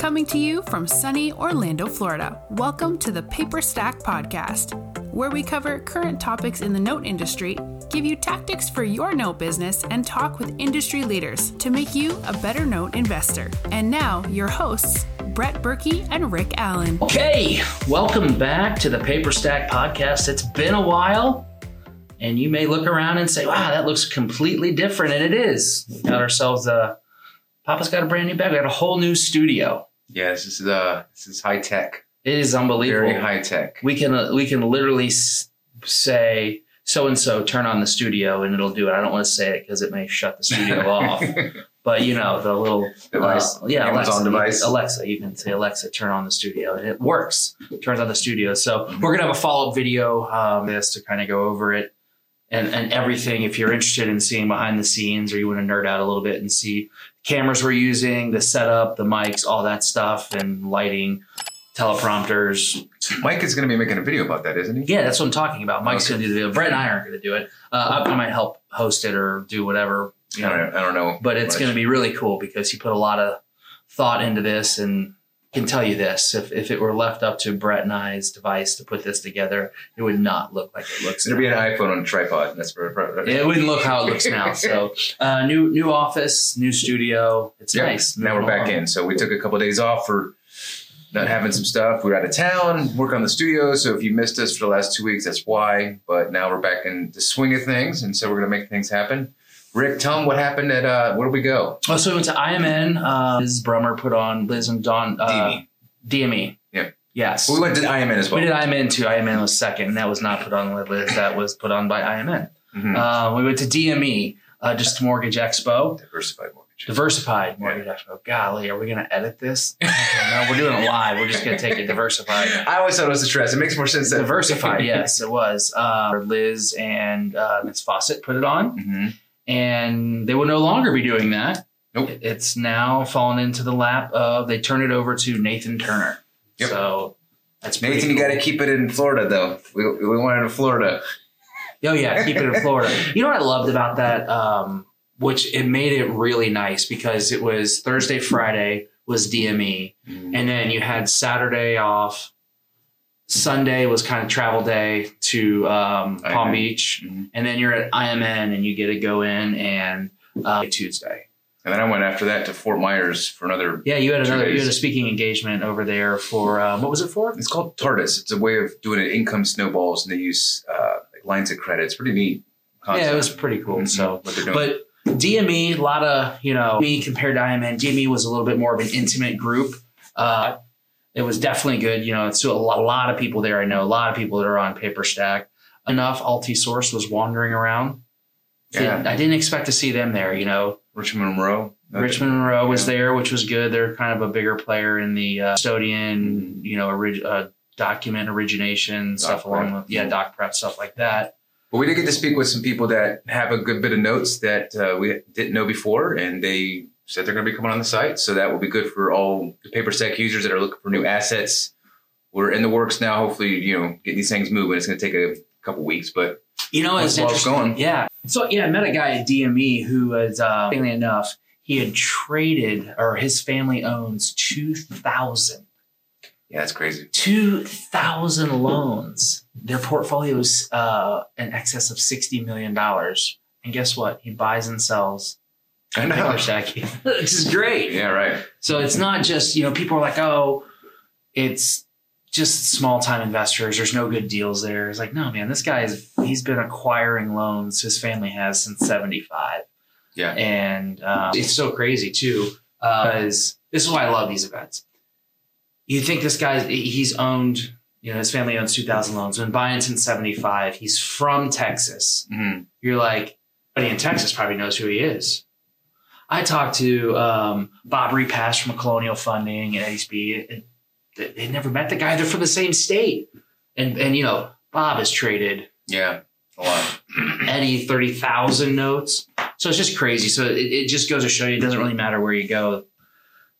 Coming to you from sunny Orlando, Florida. Welcome to the Paper Stack Podcast, where we cover current topics in the note industry, give you tactics for your note business, and talk with industry leaders to make you a better note investor. And now, your hosts, Brett Berkey and Rick Allen. Okay, welcome back to the Paper Stack Podcast. It's been a while, and you may look around and say, wow, that looks completely different, and it is. We got ourselves a, Papa's got a brand new bag. We got a whole new studio. Yeah, this is uh, this is high tech, It is unbelievable. very high tech. We can uh, we can literally s- say so and so turn on the studio and it'll do it. I don't want to say it because it may shut the studio off. But you know the little Device. uh, yeah, Amazon Alexa, device. Alexa, you can say Alexa, turn on the studio, and it works. It Turns on the studio. So we're gonna have a follow up video um, this to kind of go over it and and everything. If you're interested in seeing behind the scenes or you want to nerd out a little bit and see cameras we're using, the setup, the mics, all that stuff, and lighting, teleprompters. Mike is going to be making a video about that, isn't he? Yeah, that's what I'm talking about. Mike's Okay. gonna do the video. Brett and I aren't gonna do it. Uh, I, I might help host it or do whatever. You I don't, I don't know, but it's much. going to be really cool because he put a lot of thought into this and can tell you this if, if it were left up to Brett and I's device to put this together, it would not look like it looks. It'll be an iPhone on a tripod. And that's for, for It wouldn't look how it looks now. So, uh, new new office, new studio. It's Yeah, nice. Now we're back in. So we took a couple of days off for not having some stuff. We were out of town, work on the studio. So if you missed us for the last two weeks, that's why. But now we're back in the swing of things, and so we're going to make things happen. Rick, tell them what happened at uh, where did we go? Oh, so we went to IMN. Uh, Liz Brumer put on Liz and Don uh, DME. DME. Yeah. Yes. Well, we went to IMN as well. We did IMN too. IMN was second, and that was not put on with Liz. That was put on by IMN. Mhm. Uh, we went to DME, uh, just Mortgage Expo, Diversified mortgage. Diversified Mortgage Expo. Golly, are we going to edit this? no, we're doing it live. We're just going to take it diversified. I always thought it was a stress. It makes more sense. that- Diversified, yes, it was. Uh, Liz and uh, Miss Fawcett put it on, Mhm. And they will no longer be doing that. Nope. It's now fallen into the lap of, they turn it over to Nathan Turner. Yep. So that's Nathan, you got to keep it in Florida, though. We, we want it in Florida. Oh yeah, keep it in Florida. You know what I loved about that, um, which it made it really nice because it was Thursday, Friday was DME, and then you had Saturday off. Sunday was kind of travel day to um, Palm. Beach, Mhm. and then you're at IMN and you get to go in and uh, Tuesday. And then I went after that to Fort Myers for another. Yeah, you had another you had a speaking engagement over there for um, what was it for? It's called TARDIS. It's a way of doing it income snowballs, and they use uh, lines of credit. It's pretty neat. Concept. Yeah, it was pretty cool. Mhm. So what they're doing. But DME, a lot of, you know, me compared to IMN, DME was a little bit more of an intimate group. Uh, it was definitely good. You know, it's a lot, a lot of people there. I know a lot of people that are on Paper Stack. Enough Altisource was wandering around. Yeah. I didn't expect to see them there. You know, Richmond Monroe. Richmond Monroe was Yeah. there, which was good. They're kind of a bigger player in the uh, custodian, you know, orig- uh, document origination stuff along with, yeah, doc prep stuff like that. But we did get to speak with some people that have a good bit of notes that uh, we didn't know before, and they said they're going to be coming on the site. So that will be good for all the paper stack users that are looking for new assets. We're in the works now. Hopefully, you know, getting these things moving. It's going to take a couple weeks, but You know, it's interesting. going. Yeah. So yeah, I met a guy at DME who was, uh, funnily enough, he had traded, or his family owns two thousand. yeah, that's crazy. 2,000 loans. Their portfolio is uh, in excess of $60 million. And guess what? He buys and sells I know. Stack, which is great. Yeah, right. So it's not just, you know, people are like, oh, it's just small time investors. There's no good deals there. It's like, no, man, this guy is, he's been acquiring loans. His family has since 75. Yeah. And um, it's so crazy too, because this is why I love these events. You think this guy, he's owned, you know, his family owns 2,000 loans. Been buying since 75. He's from Texas Mhm. you're like, everybody in Texas probably knows who he is. I talked to um, Bob Repass from Colonial Funding and Eddie Speed. And they never met the guy. They're from the same state. And, and you know, Bob has traded Yeah, a lot. Eddie 30,000 notes. So it's just crazy. So it, it just goes to show you it doesn't really matter where you go.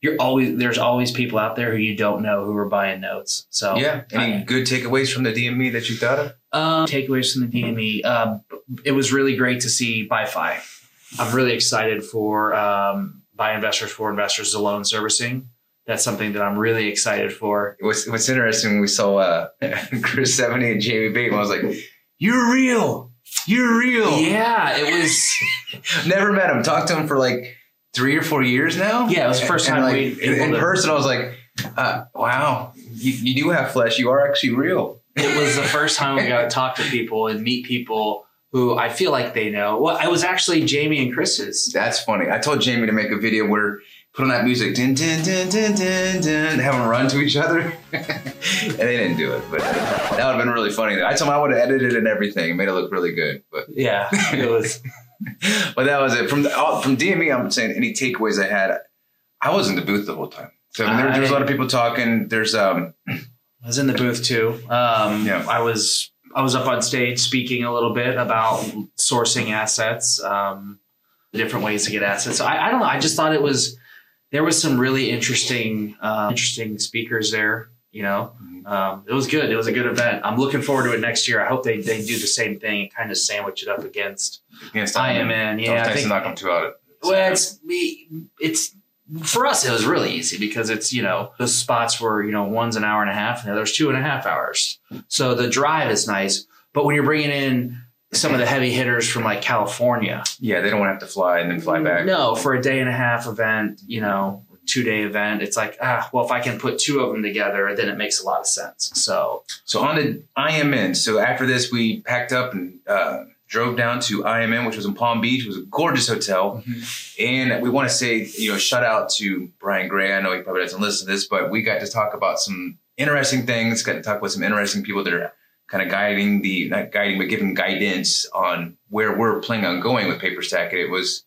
You're always there's always people out there who you don't know who are buying notes. So Yeah. Any I- good takeaways from the DME that you thought of? um, takeaways from the DME. Um, it was really great to see BiFi. I'm really excited for um, By Investors for Investors, the loan servicing that's something that I'm really excited for. What's What's interesting, we saw uh, Chris Seveney and Jamie Bateman. I was like, "You're real. You're real." Yeah, it was. Never met him. Talked to him for like three or four years now. Yeah, it was the first time like, we in, in person. I was like, uh, "Wow, you, you do have flesh. You are actually real." it was the first time we got to talk to people and meet people who I feel like they know. Well, I was actually Jamie and Chris's. That's funny. I told Jamie to make a video where put on that music, din, din, din, din, din, din, have them run to each other, and they didn't do it. But that would have been really funny. I told him I would have edited it and everything, and made it look really good. But Yeah, it was. but that was it. From the, from DME, I'm saying any takeaways I had. I was in the booth the whole time. So I mean, there, there's a lot of people talking. There's um I was in the booth too. Um, Yeah. I was I was up on stage speaking a little bit about sourcing assets, um, different ways to get assets. So I, I don't know. I just thought it was there was some really interesting uh, interesting speakers there. You know, Mhm. um, it was good. It was a good event. I'm looking forward to it next year. I hope they they do the same thing and kind of sandwich it up against against IMN. Yeah, I Thanks think- to knock them two out. well, it's we. It's for us. It was really easy because it's you know those spots were you know one's an hour and a half and the other's two and a half hours. So the drive is nice, but when you're bringing in some of the heavy hitters from like California, yeah, they don't want to have to fly and then fly back. no, for a day and a half event, you know, two day event, it's like ah, well, if I can put two of them together, then it makes a lot of sense. So So on to IMN. So after this, we packed up and uh, drove down to IMN, which was in Palm Beach. It was a gorgeous hotel. And we want to say, you know, shout out to Brian Gray. I know he probably doesn't listen to this, but we got to talk about some interesting things, got to talk with some interesting people that are kind of guiding the, not guiding, but giving guidance on where we're planning on going with Paper Stack. And it was,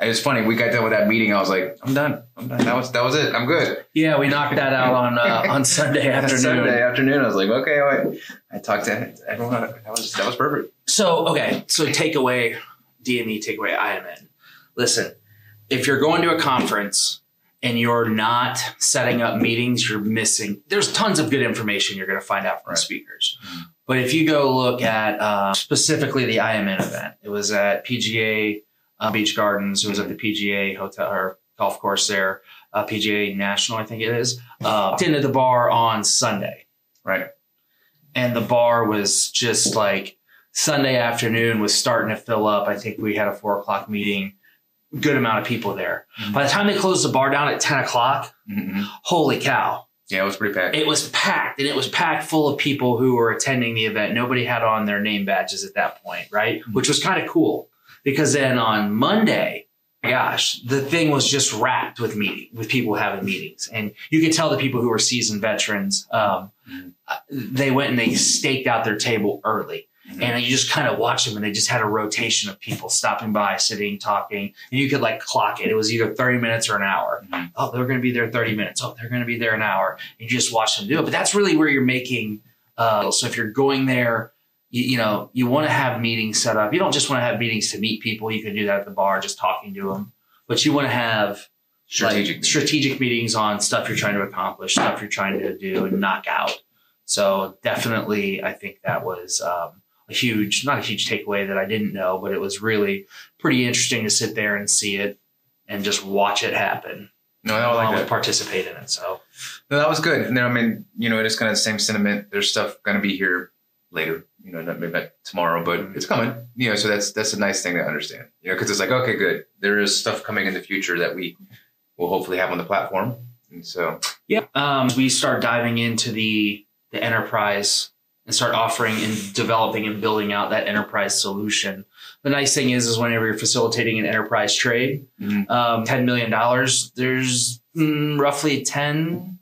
it was funny. We got done with that meeting. I was like, I'm done. I'm done. That was, that was it. I'm good. yeah, we knocked that out on uh, on Sunday afternoon. Sunday afternoon. I was like, okay, right. I talked to everyone. That was that was perfect. So okay, so takeaway DME takeaway IMN. Listen, if you're going to a conference and you're not setting up meetings, you're missing. There's tons of good information you're going to find out from Right. the speakers. But if you go look at uh, specifically the IMN event, it was at PGA uh, Beach Gardens. It was at the PGA hotel or golf course there, uh, PGA National, I think it is. Uh, into the bar on Sunday Right. and the bar was just like Sunday afternoon was starting to fill up. I think we had a four o'clock meeting, good amount of people there. Mhm. By the time they closed the bar down at 10 o'clock, Mm-hmm. holy cow, Yeah, it was pretty packed. it was packed and it was packed full of people who were attending the event. Nobody had on their name badges at that point, right? Which was kind of cool because then on Monday, gosh, the thing was just wrapped with meeting with people having meetings, and you could tell the people who were seasoned veterans. Um, Mhm. uh, they went and they staked out their table early. And you just kind of watch them, and they just had a rotation of people stopping by, sitting, talking, and you could like clock it. It was either thirty minutes or an hour. Mhm. Oh, they're going to be there thirty minutes. Oh, they're going to be there an hour. And you just watch them do it. But that's really where you're making. Uh, so if you're going there you, you know, you want to have meetings set up. You don't just want to have meetings to meet people. You can do that at the bar, just talking to them. But you want to have Strategic. like, strategic meetings on stuff you're trying to accomplish, stuff you're trying to do and knock out. So definitely, I think that was um, a huge, not a huge takeaway that I didn't know, but it was really pretty interesting to sit there and see it and just watch it happen. no, I like that. participate in it. So No, that was good. And then I mean, you know, it is kind of the same sentiment. There's stuff going to be here later. You know, not maybe not tomorrow, but Mhm. it's coming. You know, so that's that's a nice thing to understand. You know, because it's like, okay, good. There is stuff coming in the future that we will hopefully have on the platform. And so, Yeah. Um, we start diving into the the enterprise and start offering and developing and building out that enterprise solution. The nice thing is, is whenever you're facilitating an enterprise trade, Mhm. um, ten million dollars, there's mm, roughly ten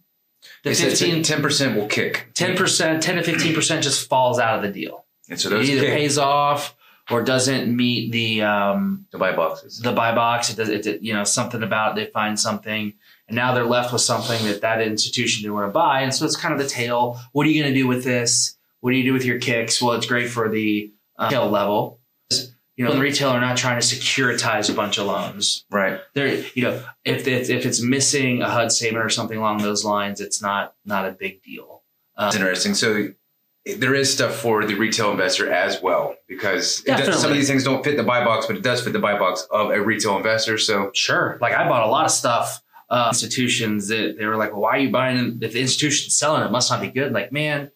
to they said 15 10 percent will kick. 10%, 10 to 15% just falls out of the deal. And so It either kick, pays off or doesn't meet the um, the buy boxes. the buy box. It does, it, you know, something about they find something, and now they're left with something that that institution didn't want to buy, and so it's kind of the tail. What are you going to do with this? What do you do with your kicks? Well, it's great for the uh, tail level. You know, the retailer are not trying to securitize a bunch of loans. right. They're, you know, if it's, if it's missing a HUD statement or something along those lines, it's not not a big deal. Um, It's interesting. So there is stuff for the retail investor as well because it does, some of these things don't fit the buy box, but it does fit the buy box of a retail investor. So Sure. Like I bought a lot of stuff uh, institutions that they were like, well, why are you buying? If the institution's selling it must not be good. Like, man,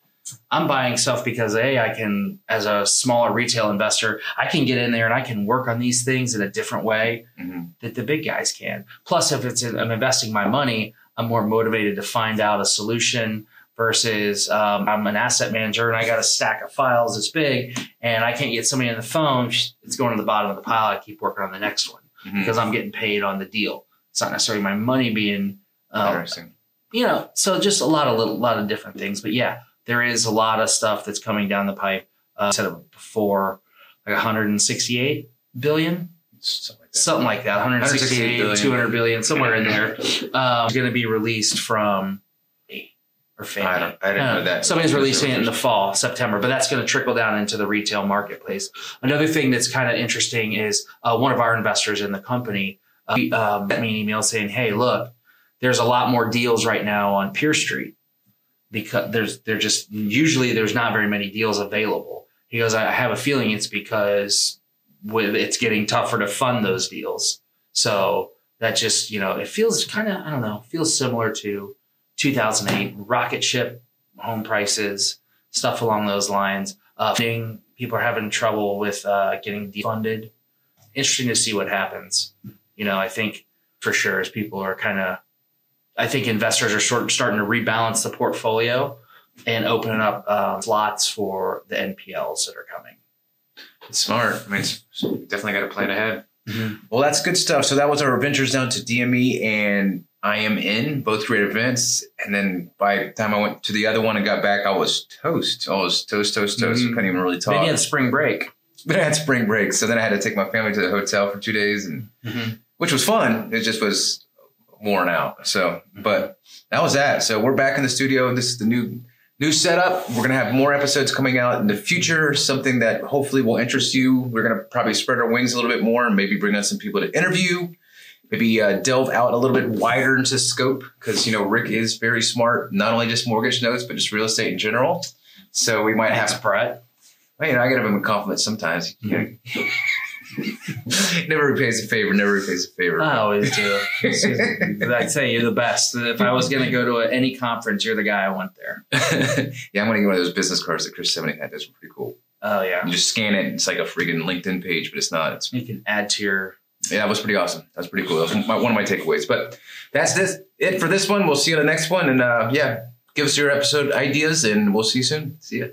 I'm buying stuff because a I can, as a smaller retail investor, I can get in there and I can work on these things in a different way Mhm. that the big guys can. Plus, if it's I'm investing my money, I'm more motivated to find out a solution versus um, I'm an asset manager and I got a stack of files this big and I can't get somebody on the phone. It's going to the bottom of the pile. I keep working on the next one Mhm. because I'm getting paid on the deal. It's not necessarily my money being, um, Interesting. you know, so just a lot of little, lot of different things. But yeah, there is a lot of stuff that's coming down the pipe. Uh, I said it before, like 168 billion, Something like that. something like that. 168, billion. 200 billion, somewhere in there. Um, going to be released from or Fannie. I don't. I didn't know that. Somebody's releasing it in the fall, September, but that's going to trickle down into the retail marketplace. Another thing that's kind of interesting is uh, one of our investors in the company uh, um, sent me an email saying, "Hey, look, there's a lot more deals right now on Peer Street because there's there just usually there's not very many deals available." He goes, "I have a feeling it's because with it's getting tougher to fund those deals." So that just you know it feels kind of I don't know feels similar to 2008 rocket ship home prices stuff along those lines. Uh, people are having trouble with uh, getting defunded. Interesting to see what happens. You know, I think for sure as people are kind of, I think investors are sort of starting to rebalance the portfolio and opening up uh, slots for the NPLs that are coming. It's smart. I mean, it's, definitely got to plan ahead. Mhm. Well, that's good stuff. So that was our ventures down to DME and I am in both great events. And then by the time I went to the other one and got back, I was toast. I was toast, toast, toast. Mhm. I couldn't even really talk. Then you had spring break. but I had spring break, so then I had to take my family to the hotel for two days, and which was fun. It just was worn out. So, but that was that. So we're back in the studio. This is the new new setup. We're gonna have more episodes coming out in the future. Something that hopefully will interest you. We're gonna probably spread our wings a little bit more and maybe bring on some people to interview. Maybe uh, delve out a little bit wider into scope because you know Rick is very smart, not only just mortgage notes but just real estate in general. So we might have Brett. well, you know, I give him a compliment sometimes. Know. never repays a favor. Never repays a favor. I always do. I'd say you're the best. If I was going to go to a, any conference, you're the guy I went there. yeah, I'm gonna get one of those business cards that Chris Seveney had. Those were pretty cool. Oh yeah, You just scan it. It's like a freaking LinkedIn page, but it's not. It's you can add to your. yeah, that was pretty awesome. That's pretty cool. That was my, one of my takeaways. But that's this it for this one. We'll see you on the next one. And uh, yeah, give us your episode ideas, and we'll see you soon. See ya.